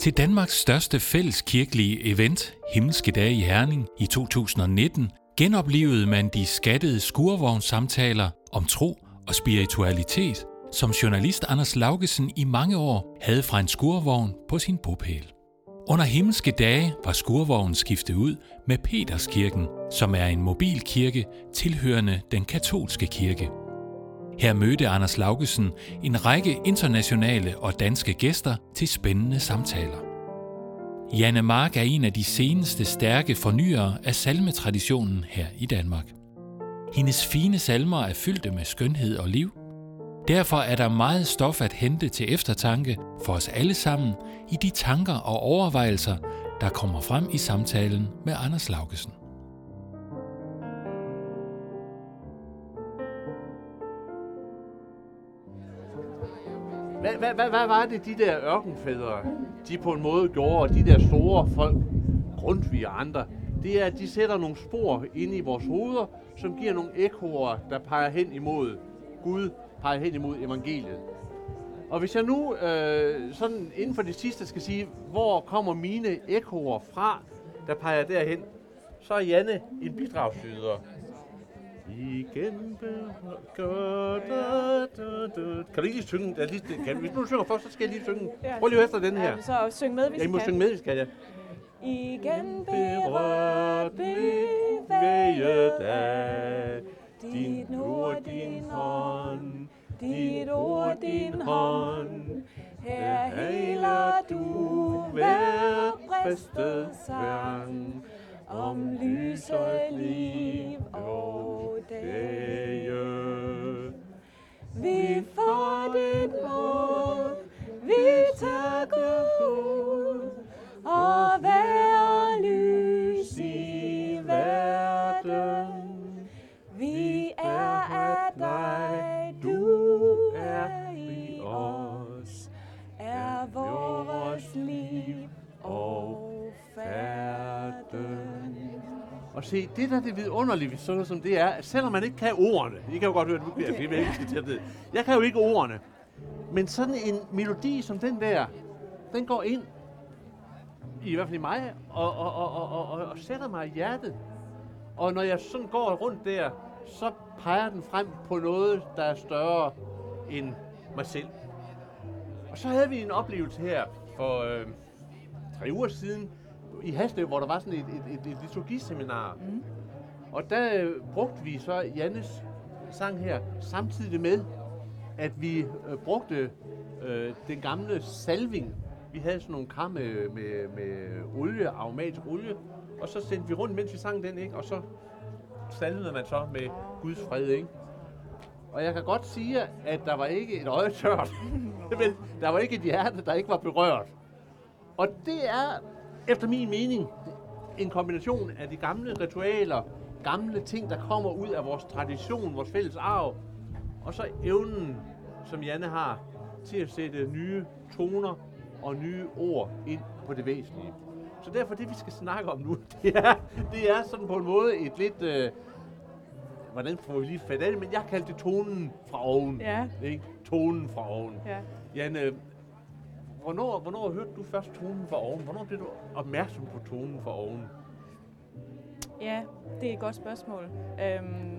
Til Danmarks største fælleskirkelige event, Himmelske Dage i Herning i 2019, genoplevede man de skattede skurvognssamtaler om tro og spiritualitet, som journalist Anders Laugesen i mange år havde fra en skurvogn på sin bopæl. Under himmelske dage var skurvognen skiftet ud med Peterskirken, som er en mobilkirke tilhørende den katolske kirke. Her mødte Anders Laugesen en række internationale og danske gæster til spændende samtaler. Janne Mark er en af de seneste stærke fornyere af salmetraditionen her i Danmark. Hendes fine salmer er fyldte med skønhed og liv. Derfor er der meget stof at hente til eftertanke for os alle sammen i de tanker og overvejelser, der kommer frem i samtalen med Anders Laugesen. Hvad, hvad, hvad, hvad var det, de der ørkenfædre, de på en måde gjorde, og de der store folk, Grundtvig og andre, det er, at de sætter nogle spor ind i vores hoveder, som giver nogle ekoer, der peger hen imod Gud, peger hen imod evangeliet. Og hvis jeg nu øh, sådan inden for det sidste skal sige, hvor kommer mine ekoer fra, der peger derhen, så er Janne en bidragsyder. Igen. Kan du ikke lige synge? Ja, lige, kan, hvis du synger først, så skal jeg lige synge. Prøv lige efter den her. Ja, så syng med, hvis Ja, I må kan. synge med, hvis kan jeg. Igen Berørt bevæget af din ord, din hånd, dit ord, din hånd. Her heler du hver bristet sang om lys og liv og dag. Vi får dit mål, vi takker ud og være Og se, det der er det vidunderlige ved sådan noget som det er, at selvom man ikke kan ordene, I kan jo godt høre, at nu bliver jeg okay. til at det. Jeg kan jo ikke ordene, men sådan en melodi som den der, den går ind, i hvert fald i mig, og, og, og, og, og, og, og sætter mig i hjertet. Og når jeg sådan går rundt der, så peger den frem på noget, der er større end mig selv. Og så havde vi en oplevelse her for øh, tre uger siden i Haslev, hvor der var sådan et, et, et, et liturgiseminar. Mm. Og der øh, brugte vi så Jannes sang her, samtidig med, at vi øh, brugte øh, den gamle salving. Vi havde sådan nogle kar med, med, med olie, aromatisk olie, og så sendte vi rundt, mens vi sang den, ikke? Og så salvede man så med Guds fred, ikke? Og jeg kan godt sige, at der var ikke et øje tørt, men der var ikke et hjerte, der ikke var berørt. Og det er, efter min mening, en kombination af de gamle ritualer, gamle ting, der kommer ud af vores tradition, vores fælles arv, og så evnen, som Janne har, til at sætte nye toner og nye ord ind på det væsentlige. Så derfor det, vi skal snakke om nu, det er, det er sådan på en måde et lidt... Øh, hvordan får vi lige fat af det? Men jeg kaldte det tonen fra oven. Ja. Ikke? Tonen fra oven. Ja. Janne, hvornår, hvornår hørte du først tonen fra oven? Hvornår blev du opmærksom på tonen fra oven? Ja, det er et godt spørgsmål. Øhm,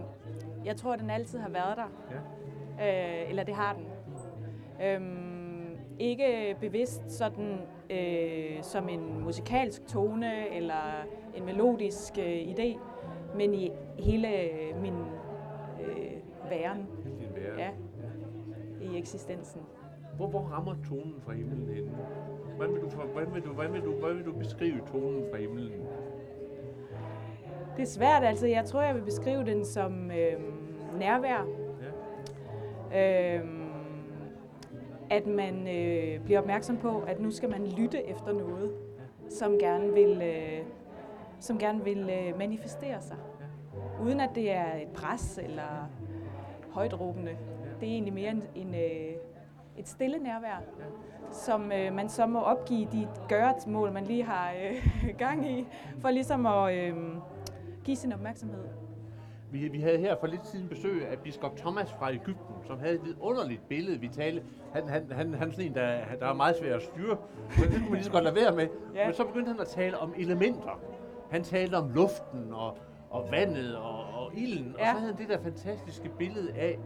jeg tror, den altid har været der. Ja. Øh, eller det har den. Øhm, ikke bevidst sådan øh, som en musikalsk tone eller en melodisk øh, idé, men i hele min øh, væren Hele din være. ja, i eksistensen. Hvor, hvor rammer tonen fra himlen henne? Hvordan vil, du, hvordan, vil du, hvordan, vil du, hvordan vil du beskrive tonen fra himlen? Det er svært, altså. Jeg tror, jeg vil beskrive den som øh, nærvær. Ja. Øh, at man øh, bliver opmærksom på, at nu skal man lytte efter noget, som gerne vil, øh, som gerne vil øh, manifestere sig. Uden at det er et pres eller højtråbende. Det er egentlig mere en, en, øh, et stille nærvær, som øh, man så må opgive de gøretmål, man lige har øh, gang i, for ligesom at øh, give sin opmærksomhed. vi, vi havde her for lidt siden besøg af biskop Thomas fra Ægypten, som havde et vidunderligt billede. Vi talte, han, han, han, han er sådan en, der, der er meget svær at styre, så det kunne man lige så godt lade være med. Ja. Men så begyndte han at tale om elementer. Han talte om luften og, og vandet og, og ilden. Ja. og så havde han det der fantastiske billede af,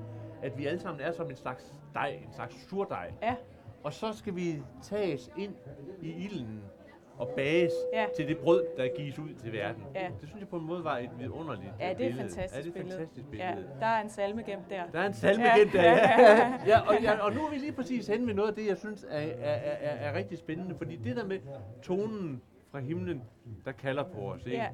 at vi alle sammen er som en slags dej, en slags surdej. Ja, Og så skal vi tages ind i ilden og bages Ja. til det brød, der gives ud til verden. Ja. Det synes jeg på en måde var et vidunderligt ja det er et billede. fantastisk ja, det er et fantastisk billede. Ja, der er en salme gemt der. Der er en salme Ja. igen der, ja. ja, og, ja. Og nu er vi lige præcis hen ved noget af det, jeg synes er, er, er, er, er rigtig spændende. Fordi det der med tonen fra himlen, der kalder på os. Ikke? Ja.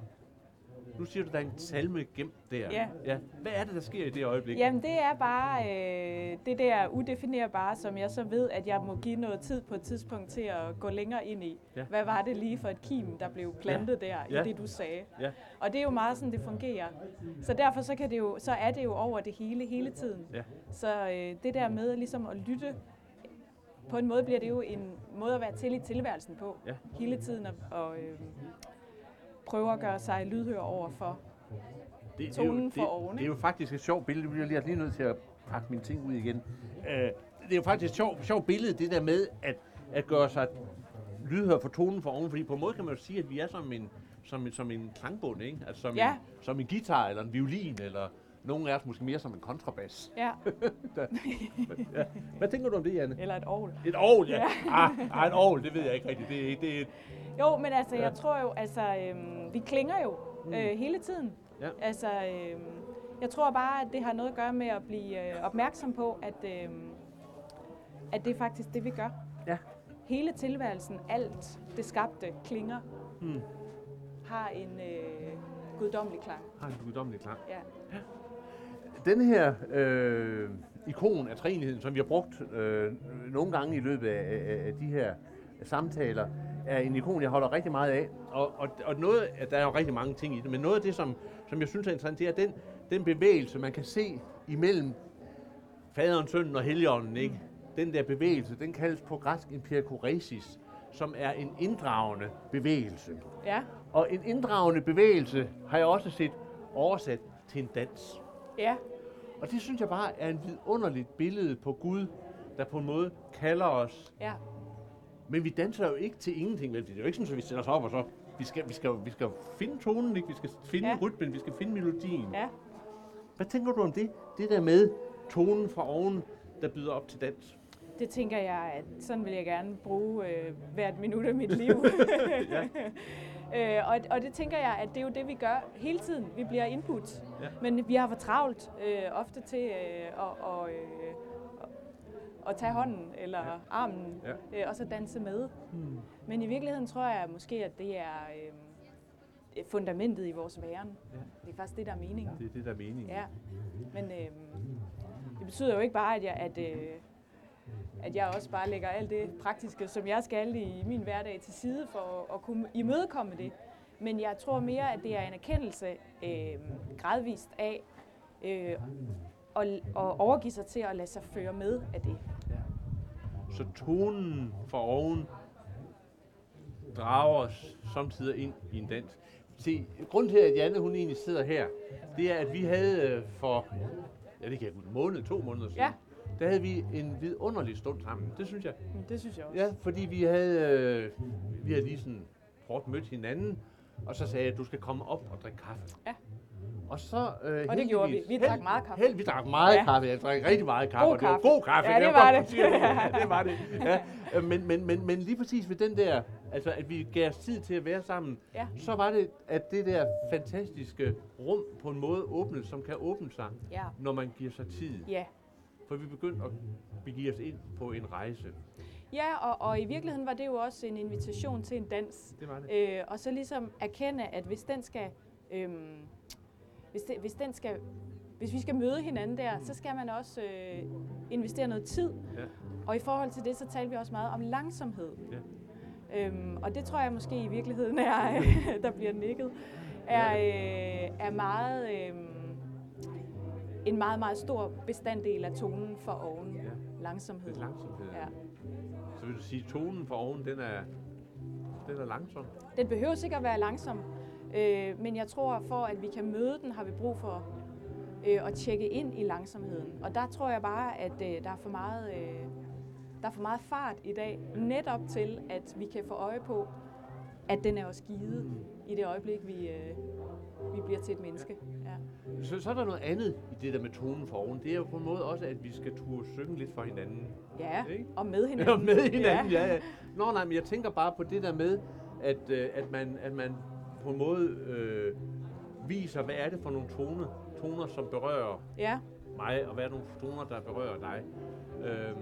Nu siger du, der er en salme gemt der. Ja. ja. Hvad er det, der sker i det øjeblik? Jamen det er bare øh, det der udefinerbare, som jeg så ved, at jeg må give noget tid på et tidspunkt til at gå længere ind i. Ja. Hvad var det lige for et kim, der blev plantet der Ja. i det, du sagde? Ja. Og det er jo meget sådan, det fungerer. Så derfor så, kan det jo, så er det jo over det hele, hele tiden. Ja. Så øh, det der med ligesom at lytte, på en måde bliver det jo en måde at være til i tilværelsen på. Ja. Hele tiden at, og, øh, prøve at gøre sig lydhør over for. det, det, tonen jo, for det, oven, det er jo faktisk et sjovt billede. Nu bliver jeg lige nødt til at pakke mine ting ud igen. Uh, det er jo faktisk et sjovt, sjovt billede, det der med at, at gøre sig lydhør for tonen for oven. Fordi på en måde kan man jo sige, at vi er som en, som en, som en klangbund, ikke? Altså som, Ja. en, som en guitar eller en violin, eller nogle af os måske mere som en kontrabas. Ja, Ja. Hvad tænker du om det, Janne? eller et ovl. Et ovl, ja. Ah, ah, et ovl, det ved jeg ikke rigtigt. Det, er- det, er et- Jo, men altså, Ja. jeg tror jo, altså, øhm, vi klinger jo øh, hele tiden. Ja. Altså, øhm, jeg tror bare, at det har noget at gøre med at blive øh, opmærksom på, at, øhm, at det er faktisk det, vi gør. Ja. Hele tilværelsen, alt det skabte, klinger, Hmm. har en øh, guddommelig klang. har en guddommelig klang. Ja. Den her øh, ikon af træenigheden, som vi har brugt øh, nogle gange i løbet af, af, af de her samtaler, er en ikon, jeg holder rigtig meget af. Og, og, og noget, der er jo rigtig mange ting i det, men noget af det, som, som jeg synes er interessant, det er den, den bevægelse, man kan se imellem faderen, sønnen og helligånden, ikke? Den der bevægelse, den kaldes på græsk empirikoresis, som er en inddragende bevægelse. Ja. Og en inddragende bevægelse har jeg også set oversat til en dans. Ja. Og det synes jeg bare er en vidunderligt billede på Gud, der på en måde kalder os. Ja. Men vi danser jo ikke til ingenting, vel? Det er jo ikke sådan, at vi sætter os op og så... Vi skal, vi skal, vi skal finde tonen, ikke? Vi skal finde Ja. ja. rytmen, vi skal finde melodien. Ja. Hvad tænker du om det? Det der med tonen fra oven, der byder op til dans. Det tænker jeg, at sådan vil jeg gerne bruge øh, hvert minut af mit liv. øh, og, og det tænker jeg, at det er jo det, vi gør hele tiden. Vi bliver input. Ja. Men vi har for travlt øh, ofte til øh, at, og, øh, at- at tage hånden eller ja. armen Ja. øh, og så danse med. Hmm. Men i virkeligheden tror jeg måske, at det er øh, fundamentet i vores væren. Ja. Det er faktisk det, der er meningen. Det er det, der er meningen. Ja, men øh, det betyder jo ikke bare, at jeg, at, øh, at jeg også bare lægger alt det praktiske, som jeg skal i min hverdag til side for at, kunne imødekomme det. Men jeg tror mere, at det er en erkendelse øh, gradvist af øh, at, at overgive sig til at lade sig føre med af det. Så tonen fra oven drager os samtidig ind i en dans. Se, grunden til, at Janne hun egentlig sidder her, det er, at vi havde øh, for, ja det kan jeg en måned, to måneder siden, Ja. Der havde vi en vidunderlig stund sammen. Det synes jeg. Det synes jeg også. Ja, fordi vi havde, øh, vi havde lige sådan kort mødt hinanden, og så sagde jeg, at du skal komme op og drikke kaffe. Ja. Og så øh, Og det gjorde vi. Vi drak meget kaffe. Held, vi drak meget Ja. kaffe. Jeg drak rigtig meget kaffe. God og det var kaffe. god kaffe. Ja, det var det. Ja, det var det. Ja. Øh, Men, men, men, men lige præcis ved den der, altså at vi gav os tid til at være sammen, Ja. så var det, at det der fantastiske rum på en måde åbnede, som kan åbne sig, Ja. når man giver sig tid. Ja. For vi begyndte at begive os ind på en rejse. Ja, og, og i virkeligheden var det jo også en invitation til en dans. Det var det. Øh, og så ligesom erkende, at hvis den skal, øhm, hvis, det, hvis den skal, hvis vi skal møde hinanden der, så skal man også øh, investere noget tid. Ja. Og i forhold til det, så taler vi også meget om langsomhed. Ja. Øhm, og det tror jeg måske i virkeligheden er, der bliver nikket, er, øh, er meget, øh, en meget, meget stor bestanddel af tonen for oven. Ja. Langsomhed. Lidt langsomhed. Ja. Så vil du sige, at tonen fra oven, den er, den er langsom? Den behøver sikkert at være langsom, øh, men jeg tror, for at vi kan møde den, har vi brug for øh, og tjekke ind i langsomheden. Og der tror jeg bare, at øh, der er for meget... Øh, der er for meget fart i dag, netop til, at vi kan få øje på, at den er også givet i det øjeblik, vi, øh, vi bliver til et menneske. Ja. Så, så er der noget andet i det der med tonen for oven. Det er jo på en måde også, at vi skal turde synge lidt for hinanden. Ja, Ikke? og med hinanden. med hinanden, ja. ja. Nå nej, men jeg tænker bare på det der med, at, øh, at, man, at man på en måde øh, viser, hvad er det for nogle toner, toner som berører Ja, mig, og hvad er nogle toner, der berører dig. Øhm,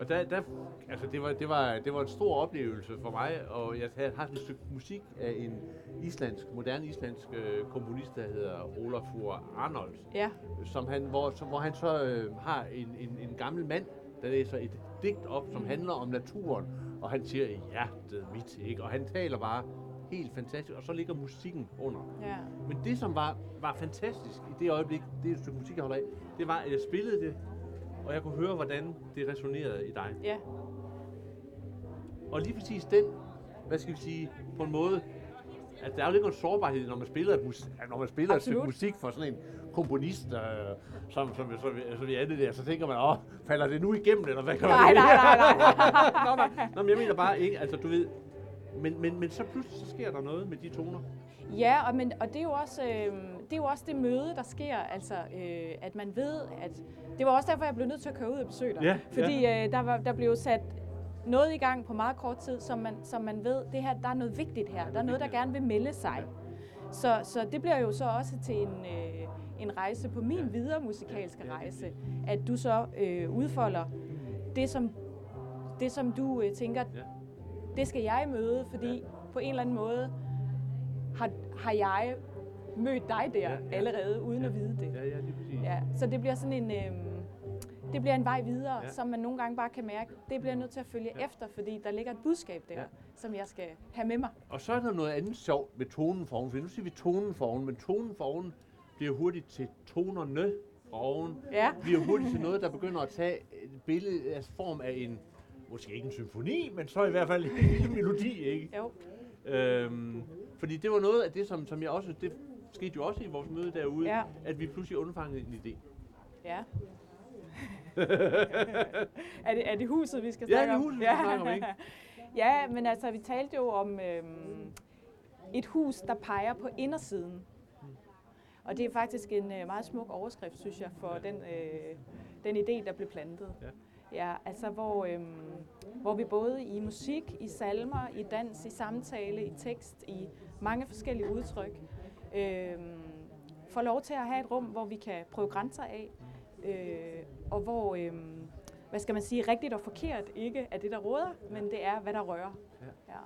og der, der, altså det, var, det, var, det var en stor oplevelse for mig, og jeg havde haft et stykke musik af en islandsk, moderne islandsk øh, komponist, der hedder Olafur Arnold, ja, som han, hvor, som, hvor han så øh, har en, en, en gammel mand, der læser et digt op, som handler om naturen, og han siger, hjertet mit, ikke? Og han taler bare helt fantastisk, og så ligger musikken under. ja. Men det, som var, var fantastisk i det øjeblik, det er et stykke musik, jeg holder af, det var, at jeg spillede det, og jeg kunne høre, hvordan det resonerede i dig. ja. Og lige præcis den, hvad skal vi sige, på en måde, at der er jo lidt noget sårbarhed, når man spiller, mus- når man spiller Absolut. musik for sådan en komponist, øh, som, som, som, som vi andet der, så tænker man, åh, falder det nu igennem, eller hvad kan man Nej, nej, nej, nej. Nej. Nå, men jeg mener bare ikke, altså du ved, men, men, men så pludselig så sker der noget med de toner. Ja, og, men, og det, er jo også, øh, det er jo også det møde, der sker, altså øh, at man ved, at det var også derfor, jeg blev nødt til at køre ud og besøge dig. Ja, fordi øh, der, var, der blev sat noget i gang på meget kort tid, som man, som man ved, det her, der er noget vigtigt her. Der er noget, der gerne vil melde sig. Så, så det bliver jo så også til en, øh, en rejse på min videre musikalske rejse, at du så øh, udfolder det, som, det, som du øh, tænker, Ja. Det skal jeg møde, fordi på en eller anden måde har, har jeg mødt dig der Ja, ja. allerede, uden Ja. at vide det. Ja, ja, lige præcis. Ja, så det bliver sådan en, øhm, det bliver en vej videre, Ja. som man nogle gange bare kan mærke, det bliver jeg nødt til at følge Ja. efter, fordi der ligger et budskab der, Ja. som jeg skal have med mig. Og så er der noget andet sjovt med tonen for oven, for nu siger vi tonen for oven, men tonen for oven bliver hurtigt til tonerne for oven, Ja, bliver hurtigt til noget, der begynder at tage et billede af form af en, måske ikke en symfoni, men så i hvert fald en melodi, ikke? jo. Øhm, fordi det var noget af det, som, som jeg også, det skete jo også i vores møde derude, Ja. at vi pludselig undfangede en idé. Ja. er, det, er det huset, vi skal Ja, snakke det er om? huset, vi skal snakke om, ikke? ja, men altså, vi talte jo om øhm, et hus, der peger på indersiden. Og det er faktisk en øh, meget smuk overskrift, synes jeg, for den, øh, den idé, der blev plantet. Ja. Ja, altså hvor, øhm, hvor vi både i musik, i salmer, i dans, i samtale, i tekst, i mange forskellige udtryk, øhm, får lov til at have et rum, hvor vi kan prøve grænser af, øh, og hvor, øhm, hvad skal man sige, rigtigt og forkert ikke er det, der råder, men det er, hvad der rører. Ja. Ja.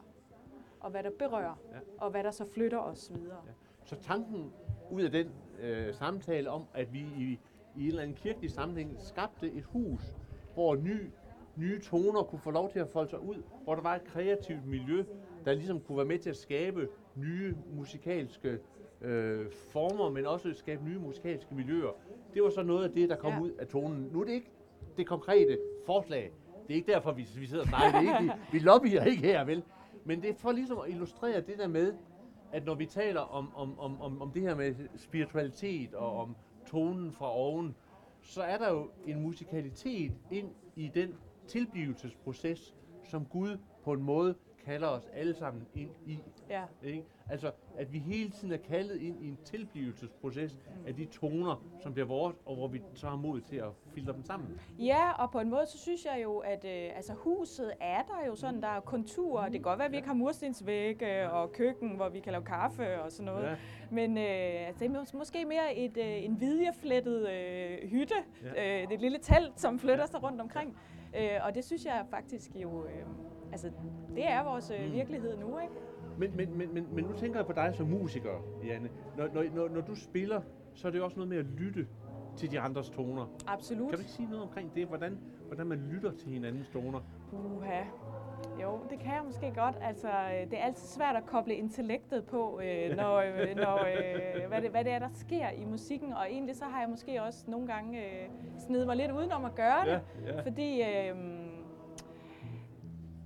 Og hvad der berører, Ja. og hvad der så flytter os videre. Ja. Så tanken ud af den øh, samtale om, at vi i, i en eller anden kirkelig sammenhæng skabte et hus, hvor ny, nye toner kunne få lov til at folde sig ud, hvor der var et kreativt miljø, der ligesom kunne være med til at skabe nye musikalske øh, former, men også skabe nye musikalske miljøer. Det var så noget af det, der kom ja. Ud af tonen. Nu er det ikke det konkrete forslag. Det er ikke derfor, vi, vi sidder og snakker. Det er ikke, vi, vi lobbyer ikke her, vel? Men det er for ligesom at illustrere det der med, at når vi taler om, om, om, om, om det her med spiritualitet og om tonen fra oven, så er der jo en musikalitet ind i den tilblivelsesproces, som Gud på en måde kalder os alle sammen ind i. Ja. Ikke? Altså, at vi hele tiden er kaldet ind i en tilblivelsesproces af de toner, som bliver vores, og hvor vi så har mod til at filtre dem sammen. Ja, og på en måde, så synes jeg jo, at øh, altså, huset er der jo sådan, der er konturer. Det kan godt være, at vi ikke har murstensvægge og køkken, hvor vi kan lave kaffe og sådan noget. Ja. Men øh, altså, det er mås- måske mere et, øh, en vidjeflettet øh, hytte. Ja. Ja. Øh, det et lille telt, som flytter sig rundt omkring. Øh, og det synes jeg faktisk jo, øh, altså det er vores øh, Mm. virkelighed nu, ikke? Men, men, men, men, men nu tænker jeg på dig som musiker, Janne. Når, når, når, når du spiller, så er det jo også noget med at lytte til de andres toner. Absolut. Kan du ikke sige noget omkring det? Hvordan, hvordan man lytter til hinandens toner? Uha. Jo, det kan jeg måske godt. Altså, øh, det er altid svært at koble intellektet på, øh, når, øh, når, øh, hvad, det, hvad det er, der sker i musikken. Og egentlig så har jeg måske også nogle gange øh, snedet mig lidt udenom at gøre det. ja. Fordi øh,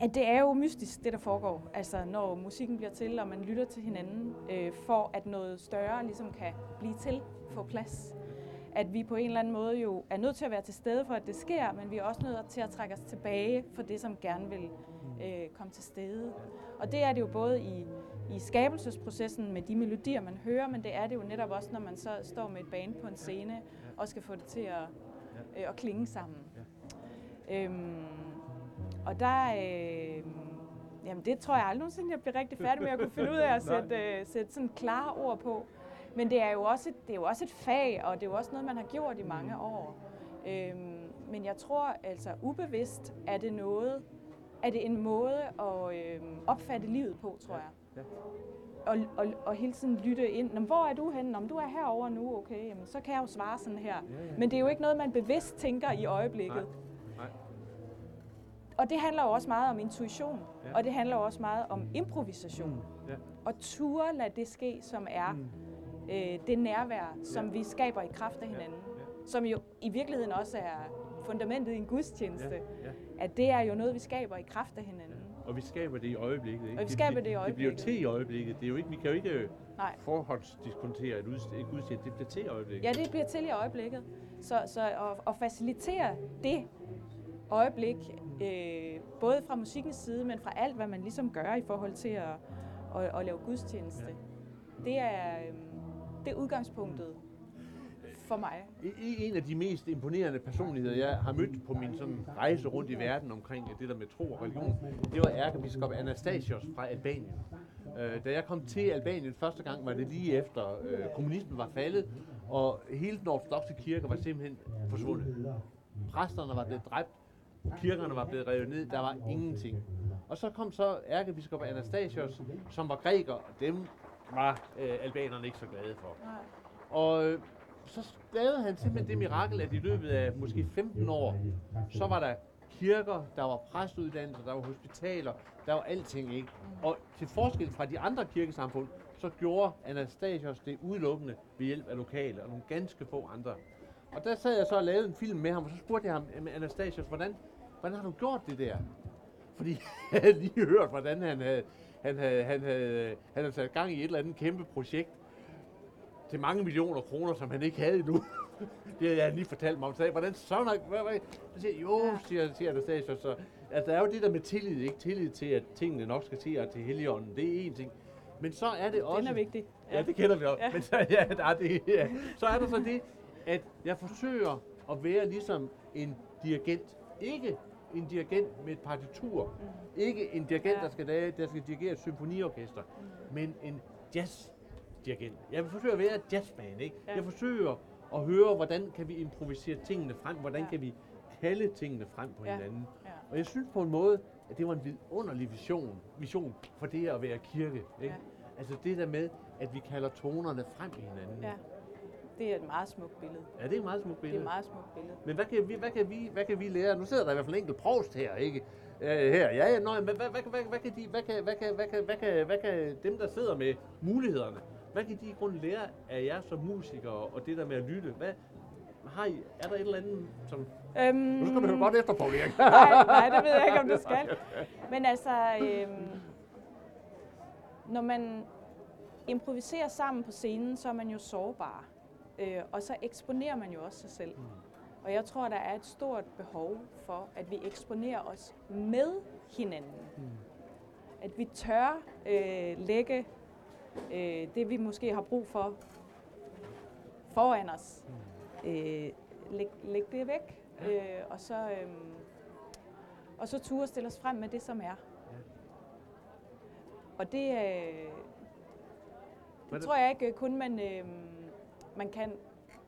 at det er jo mystisk, det der foregår. Altså, når musikken bliver til, og man lytter til hinanden, øh, for at noget større ligesom kan blive til, få plads. at vi på en eller anden måde jo er nødt til at være til stede for, at det sker, men vi er også nødt til at trække os tilbage for det, som gerne vil øh, komme til stede. Og det er det jo både i, i skabelsesprocessen med de melodier, man hører, men det er det jo netop også, når man så står med et band på en scene og skal få det til at, øh, at klinge sammen. Øhm, og der, øh, jamen det tror jeg aldrig nogensinde, jeg bliver rigtig færdig med at kunne finde ud af at sætte, øh, sætte sådan klare ord på. Men det er, jo også et, det er jo også et fag, og det er jo også noget, man har gjort i mange år. Øhm, men jeg tror altså ubevidst, er det noget, er det en måde at øh, opfatte livet på, tror jeg. Ja. Og, og, og hele tiden lytte ind. Nå, hvor er du henne? Om du er herover nu, okay, jamen, så kan jeg jo svare sådan her. Ja, ja. Men det er jo ikke noget, man bevidst tænker i øjeblikket. Nej. Og det handler jo også meget om intuition, Ja. ja. og det handler også meget om improvisation. Ja. Og ture lade det ske, som er Mm. øh, det nærvær, som Ja. vi skaber i kraft af hinanden. Ja. Som jo i virkeligheden også er fundamentet i en gudstjeneste. Ja. Ja. At det er jo noget, vi skaber i kraft af hinanden. Og vi skaber det i øjeblikket. Ikke? Og vi skaber det i Det bliver øjeblikket. til i øjeblikket. Det er jo ikke, vi kan jo ikke øh, Nej. forhåndsdiskontere et, et gudstjeneste. Det bliver til i øjeblikket. Ja, det bliver til i øjeblikket. Så, så at, at facilitere det øjeblik, øh, både fra musikkens side, men fra alt, hvad man ligesom gør i forhold til at, at, at lave gudstjeneste, det er, øh, det er udgangspunktet for mig. En af de mest imponerende personligheder, jeg har mødt på min sådan rejse rundt i verden omkring det der med tro og religion, det var ærkebiskop Anastasios fra Albanien. Øh, Da jeg kom til Albanien første gang, var det lige efter øh, kommunismen var faldet, og hele den ortodoxe kirke var simpelthen forsvundet. Præsterne var blevet dræbt, kirkerne var blevet revet ned, der var ingenting. Og så kom så ærkebiskop Anastasios, som var græker, og dem var øh, albanerne ikke så glade for. Og øh, så lavede han simpelthen det mirakel, at i løbet af måske 15 år, så var der kirker, der var præstuddannelser, der var hospitaler, der var alting, ikke? Og til forskel fra de andre kirkesamfund, så gjorde Anastasios det udelukkende ved hjælp af lokale og nogle ganske få andre. Og der sad jeg så og lavede en film med ham, og så spurgte jeg ham, "Jamen, Anastasios, hvordan, hvordan har du gjort det der? Fordi jeg havde lige hørt, hvordan han havde, han havde, han havde, han havde sat gang i et eller andet kæmpe projekt, til mange millioner kroner, som han ikke havde endnu. det havde han lige fortalt mig om. Så jeg, hvordan så nok? Hvad, hvad? Så siger jeg, jo, Ja. siger, siger Anastasius. Så, altså, der er jo det der med tillid, ikke? Tillid til, at tingene nok skal til, og til Helligånden. Det er én ting. Men så er det også... Den er vigtig. Ja, det kender vi også. Ja. Men så, ja, der er det, ja. så er der så det, at jeg forsøger at være ligesom en dirigent. Ikke en dirigent med et partitur. Mm. Ikke en dirigent, Ja. der skal, der skal dirigere et symfoniorkester. Mm. Men en jazz-dirigent. Jeg forsøger at være et jazzband, ikke? Ja. Jeg forsøger at høre, hvordan kan vi improvisere tingene frem? Hvordan Ja. kan vi kalde tingene frem på Ja. hinanden? Ja. Og jeg synes på en måde, at det var en vidunderlig vision, vision for det at være kirke. Ikke? Ja. Altså det der med, at vi kalder tonerne frem i hinanden. ja. Det er et meget smukt billede. Ja, det er et meget smukt Det er billede. et meget smukt billede. Men hvad kan, vi, hvad, kan vi, hvad kan vi lære? Nu sidder der i hvert fald en enkelt provst her, ikke? Uh, her, ja, ja, nøj, men hvad, hvad, hvad, hvad, kan de, hvad kan, hvad kan, hvad kan, hvad kan, hvad kan dem, der sidder med mulighederne, hvad kan de i grunden lære af jer som musikere og det der med at lytte? Hvad, har I, er der et eller andet, som... Øhm, Nu skal du høre godt efter, Paul Erik. nej, nej, det ved jeg ikke, om du skal. Men altså, øhm, når man improviserer sammen på scenen, så er man jo sårbar. Øh, og så eksponerer man jo også sig selv. Og jeg tror, der er et stort behov for, at vi eksponerer os med hinanden. At vi tør øh, lægge øh, det, vi måske har brug for, foran os. Øh, læg, læg det væk. Øh, og så... Øh, og så turde stille os frem med det, som er. Og det, øh, er det tror jeg ikke kun, man, øh, man kan.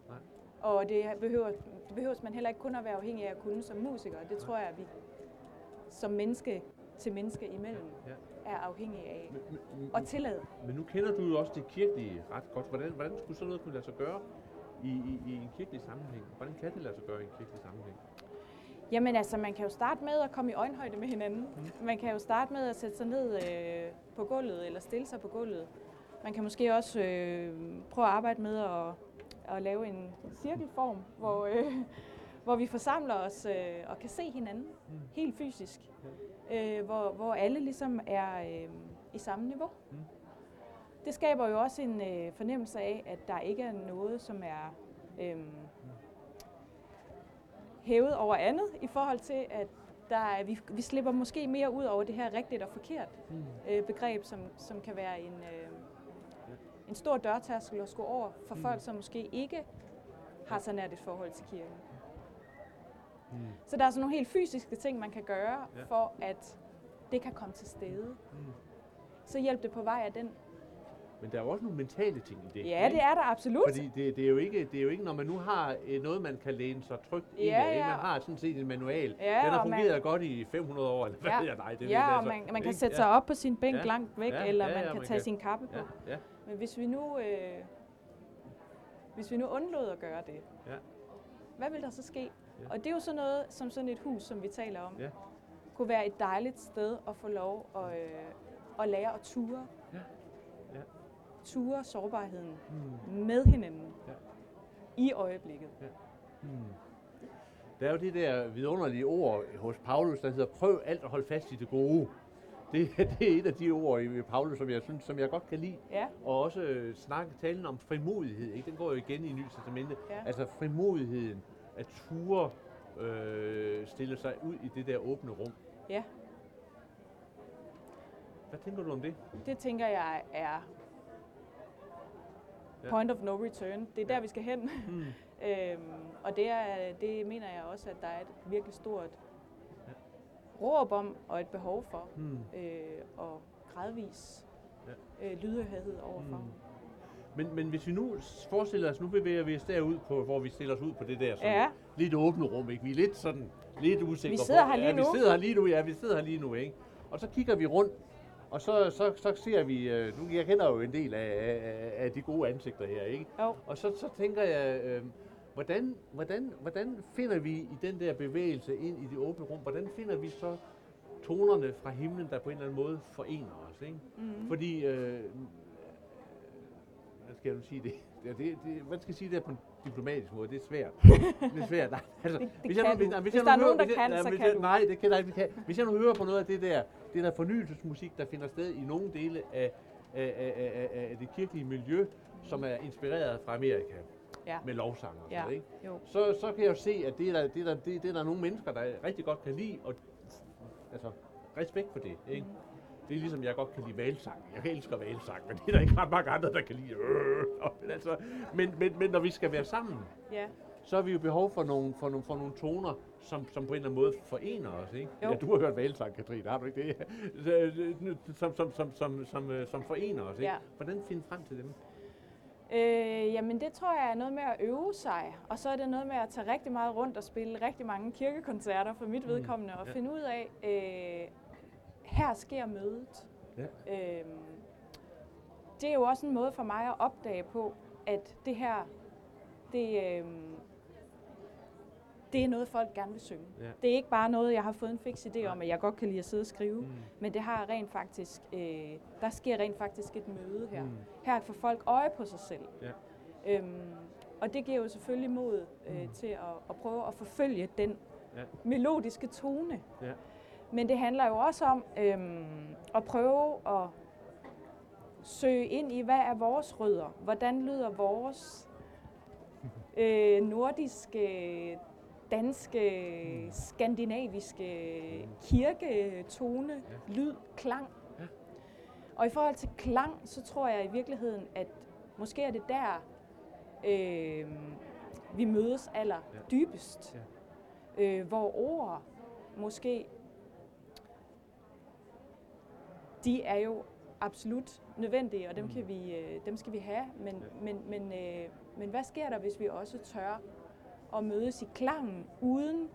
Nej. Og det behøver, det behøver man heller ikke kun at være afhængig af at kunne som musiker. Det tror jeg, at vi som menneske til menneske imellem Ja. er afhængige af. Men, men, Og tillade. men nu kender du jo også det kirkelige ret godt. Hvordan, hvordan skulle sådan noget kunne lade sig gøre i, i, i en kirkelig sammenhæng? Hvordan kan det lade sig gøre i en kirkelig sammenhæng? Jamen altså, man kan jo starte med at komme i øjenhøjde med hinanden. Mm. Man kan jo starte med at sætte sig ned øh, på gulvet, eller stille sig på gulvet. Man kan måske også øh, prøve at arbejde med at, at lave en cirkelform, hvor, øh, hvor vi forsamler os øh, og kan se hinanden Mm. helt fysisk. Øh, hvor, hvor alle ligesom er øh, i samme niveau. Mm. Det skaber jo også en øh, fornemmelse af, at der ikke er noget, som er øh, hævet over andet i forhold til, at der er, vi, vi slipper måske mere ud over det her rigtigt og forkert Mm. øh, begreb, som, som kan være en, øh, en stor dørtærskel at skulle over for Mm. folk, som måske ikke har så nært et forhold til kirken. Mm. Så der er sådan nogle helt fysiske ting, man kan gøre, Ja. for at det kan komme til stede. Mm. Så hjælp det på vej af den. Men der er jo også nogle mentale ting i det. Ja, ikke? det er der absolut. Fordi det, det, er jo ikke, det er jo ikke, når man nu har øh, noget, man kan læne sig trygt ind Ja, i. ikke? ja. Man har sådan set en manual. Ja, Den har og man- fungeret godt i 500 år, eller hvad Ja. ved jeg, nej, det ja, og så. man, man kan sætte ja. sig op på sin bænk Ja. langt væk, Ja, eller ja, man ja, kan man tage kan- sin kappe på. Ja, ja. Men hvis vi nu, øh, hvis vi nu undlod at gøre det, Ja. hvad vil der så ske? Ja. Og det er jo sådan noget, som sådan et hus, som vi taler om, Ja. kunne være et dejligt sted at få lov at, øh, at lære at ture. Ja. Ja. Ture sårbarheden Mm. med hinanden Ja. i øjeblikket. Mm. Der er jo det der vidunderlige ord hos Paulus, der hedder, prøv alt at holde fast i det gode. Det, det er et af de ord i Paulus, som jeg synes, som jeg godt kan lide. Ja, Og også øh, snakke talen om frimodighed. Ikke? Den går jo igen i Nye Testamente. Ja. Altså frimodigheden, at ture øh, stille sig ud i det der åbne rum. ja. Hvad tænker du om det? Det tænker jeg er point of no return. Det er der, Ja. vi skal hen. Mm. Øhm, og det, er, det mener jeg også, at der er et virkelig stort. Råb om og et behov for, Mm. øh, og gradvis Ja. øh, lydhørhed overfor. Mm. Men, men hvis vi nu forestiller os, nu bevæger vi os derud på, hvor vi stiller os ud på det der sådan Ja. lidt åbne rum, ikke? Vi er lidt sådan, lidt usikre Vi sidder på, her lige ja, nu. vi sidder her lige nu, ja, vi sidder her lige nu, ikke? Og så kigger vi rundt, og så, så, så ser vi, øh, nu jeg kender jo en del af, af, af de gode ansigter her, ikke? Jo. Og så, så tænker jeg, øh, hvordan, hvordan, hvordan finder vi i den der bevægelse ind i det åbne rum, hvordan finder vi så tonerne fra himlen, der på en eller anden måde forener os, ikke? Mm. Fordi, øh, hvad skal jeg nu sige det? Ja, det, det hvad skal jeg sige det på en diplomatisk måde? Det er svært. Det er svært. Nej, altså, Det- det hvis jeg kan nu- hvis- der er nogen, hører- der kan, så kan. Nej, det kan jeg ikke. Hvis jeg nu hører på noget af det der, det der fornyelsesmusik, der finder sted i nogle dele af, af, af, af, af, det kirkelige miljø, som er inspireret fra Amerika Ja. med lovsang og sådan Ja. ikke? Jo. så, så kan jeg jo se, at det er, der, det, er der, det, det er der nogle mennesker, der rigtig godt kan lide, og altså, respekt for det, ikke? Mhm. Det er ligesom, jeg godt kan lide valsang. Jeg elsker valsang, men det er der ikke ret mange andre, der kan lide. Øh, men, altså, men, men, men når vi skal være sammen, Ja. så har vi jo behov for nogle, for nogle, for nogle toner, som, som på en eller anden måde forener os, ikke? Jo. Ja, du har hørt valsang, Katrine, har du ikke det? Som, som, som, som, som, øh, som forener os, ikke? Ja. Hvordan finde frem til dem? Øh, jamen det tror jeg er noget med at øve sig, og så er det noget med at tage rigtig meget rundt og spille rigtig mange kirkekoncerter for mit vedkommende, og ja. finde ud af, øh, her sker mødet. Ja. Øh, det er jo også en måde for mig at opdage på, at det her, det, øh, det er noget, folk gerne vil synge. Ja. Det er ikke bare noget, jeg har fået en fix idé om, at jeg godt kan lide at sidde og skrive, Mm. men det har rent faktisk, øh, der sker rent faktisk et møde her. Mm. Her får folk øje på sig selv. Ja. Øhm, og det giver jo selvfølgelig mod øh, Mm. til at, at prøve at forfølge den Ja. melodiske tone. Ja. Men det handler jo også om øhm, at prøve at søge ind i, hvad er vores rødder? Hvordan lyder vores øh, nordiske, danske, skandinaviske kirketone, lyd, klang? Ja. Og i forhold til klang, så tror jeg i virkeligheden, at måske er det der, øh, vi mødes aller dybest. Øh, hvor ord måske, de er jo absolut nødvendige, og dem, Mm. kan vi, øh, dem skal vi have. Men, men, men, øh, men hvad sker der, hvis vi også tør at mødes i klangen, uden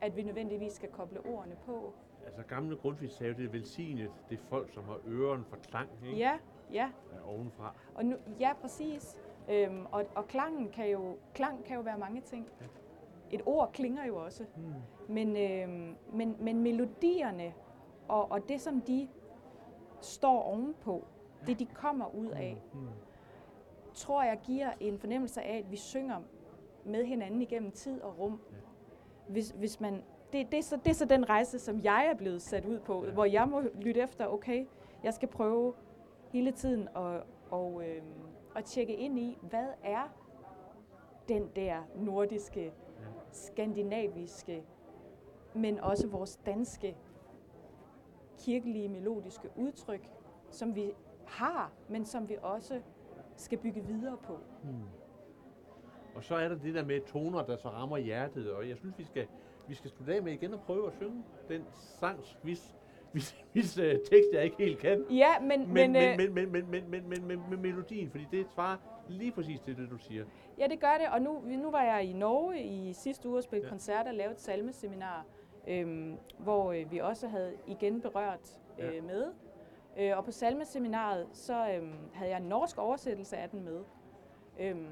at vi nødvendigvis skal koble ordene på? Altså gamle Grundtvig sagde det er velsignet, det er folk, som har øren for klang, ikke? Ja, ja. Ja, ovenfra. Og nu, ja, præcis. Øhm, og, og klangen kan jo, klang kan jo være mange ting. Et ord klinger jo også. Mm. Men, øhm, men, men melodierne og, og det, som de står ovenpå, det de kommer ud af, Mm. tror jeg giver en fornemmelse af, at vi synger med hinanden igennem tid og rum. Hvis, hvis man, det, det, er så, det er så den rejse, som jeg er blevet sat ud på, hvor jeg må lytte efter, okay, jeg skal prøve hele tiden at, og, øhm, at tjekke ind i, hvad er den der nordiske, skandinaviske, men også vores danske kirkelige melodiske udtryk, som vi har, men som vi også skal bygge videre på. Hmm. Og så er der det der med toner, der så rammer hjertet, og jeg synes, vi skal, vi skal slutte af med igen at prøve at synge den sang, hvis, hvis, hvis uh, tekst jeg ikke helt kan. Ja, men... Men, men, øh, men, men, men, men, men, men, men, men melodien, fordi det svarer lige præcis til det, du siger. Ja, det gør det, og nu, nu var jeg i Norge i sidste uge og spille Ja. ja. koncert og lave et salmeseminar, øhm, hvor øh, vi også havde igen berørt øh, Ja. med. Øh, og på salmeseminaret, så øhm, havde jeg en norsk oversættelse af den med. Øhm,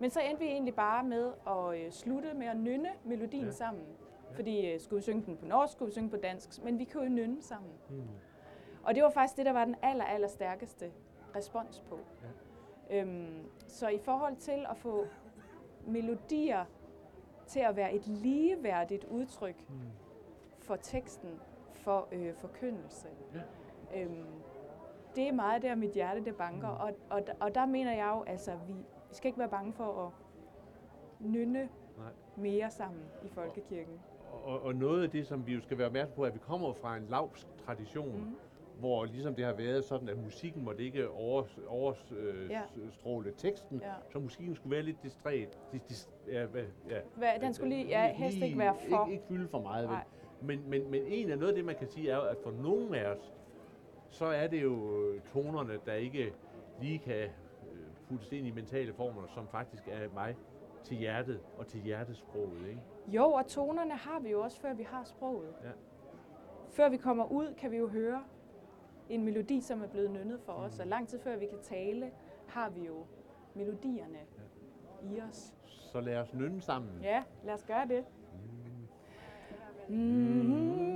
men så endte vi egentlig bare med at øh, slutte med at nynne melodien Ja. ja. sammen. Fordi øh, skulle vi synge den på norsk, skulle vi synge på dansk, men vi kunne jo nynne sammen. Hmm. Og det var faktisk det, der var den aller, aller stærkeste respons på. Ja. Øhm, så i forhold til at få melodier til at være et ligeværdigt udtryk Hmm. for teksten, for øh, forkyndelse, Ja. øhm, det er meget der, mit hjerte det banker. Og, og, og der mener jeg jo, altså, vi, vi skal ikke være bange for at nynne Nej. mere sammen i folkekirken. Og, og noget af det, som vi jo skal være opmærksom på, er, at vi kommer fra en lavsk tradition, mm. Hvor ligesom det har været sådan, at musikken måtte ikke overstråle øh, Ja. teksten, Ja. så musikken skulle være lidt distræt. Dis, dis, ja, hvad- ja. Hvad, den skulle lige, ja, helst ikke være for. Ikke, ikke fylde for meget. Nej. Men, men, men en af noget af det, man kan sige, er at for nogle af os, så er det jo øh, tonerne, der ikke lige kan puttes ind i mentale former, som faktisk er mig til hjertet og til hjertesproget. Ikke? Jo, og tonerne har vi jo også, før vi har sproget. Ja. Før vi kommer ud, kan vi jo høre en melodi, som er blevet nynnet for os. Og lang tid før vi kan tale, har vi jo melodierne i os. Så lad os nynne sammen. Ja, lad os gøre det. Mm.